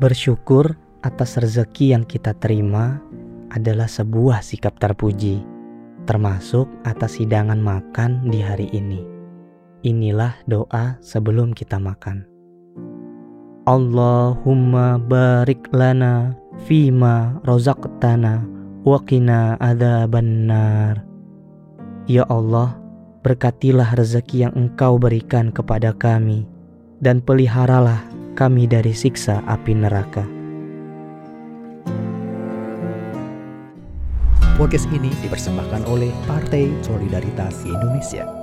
Bersyukur atas rezeki yang kita terima adalah sebuah sikap terpuji, termasuk atas hidangan makan di hari ini. Inilah doa sebelum kita makan. Allahumma barik lana fima rozaqtana wa qina adzabannar. Ya Allah, berkatilah rezeki yang Engkau berikan kepada kami dan peliharalah kami dari siksa api neraka. Podcast ini dipersembahkan oleh Partai Solidaritas Indonesia.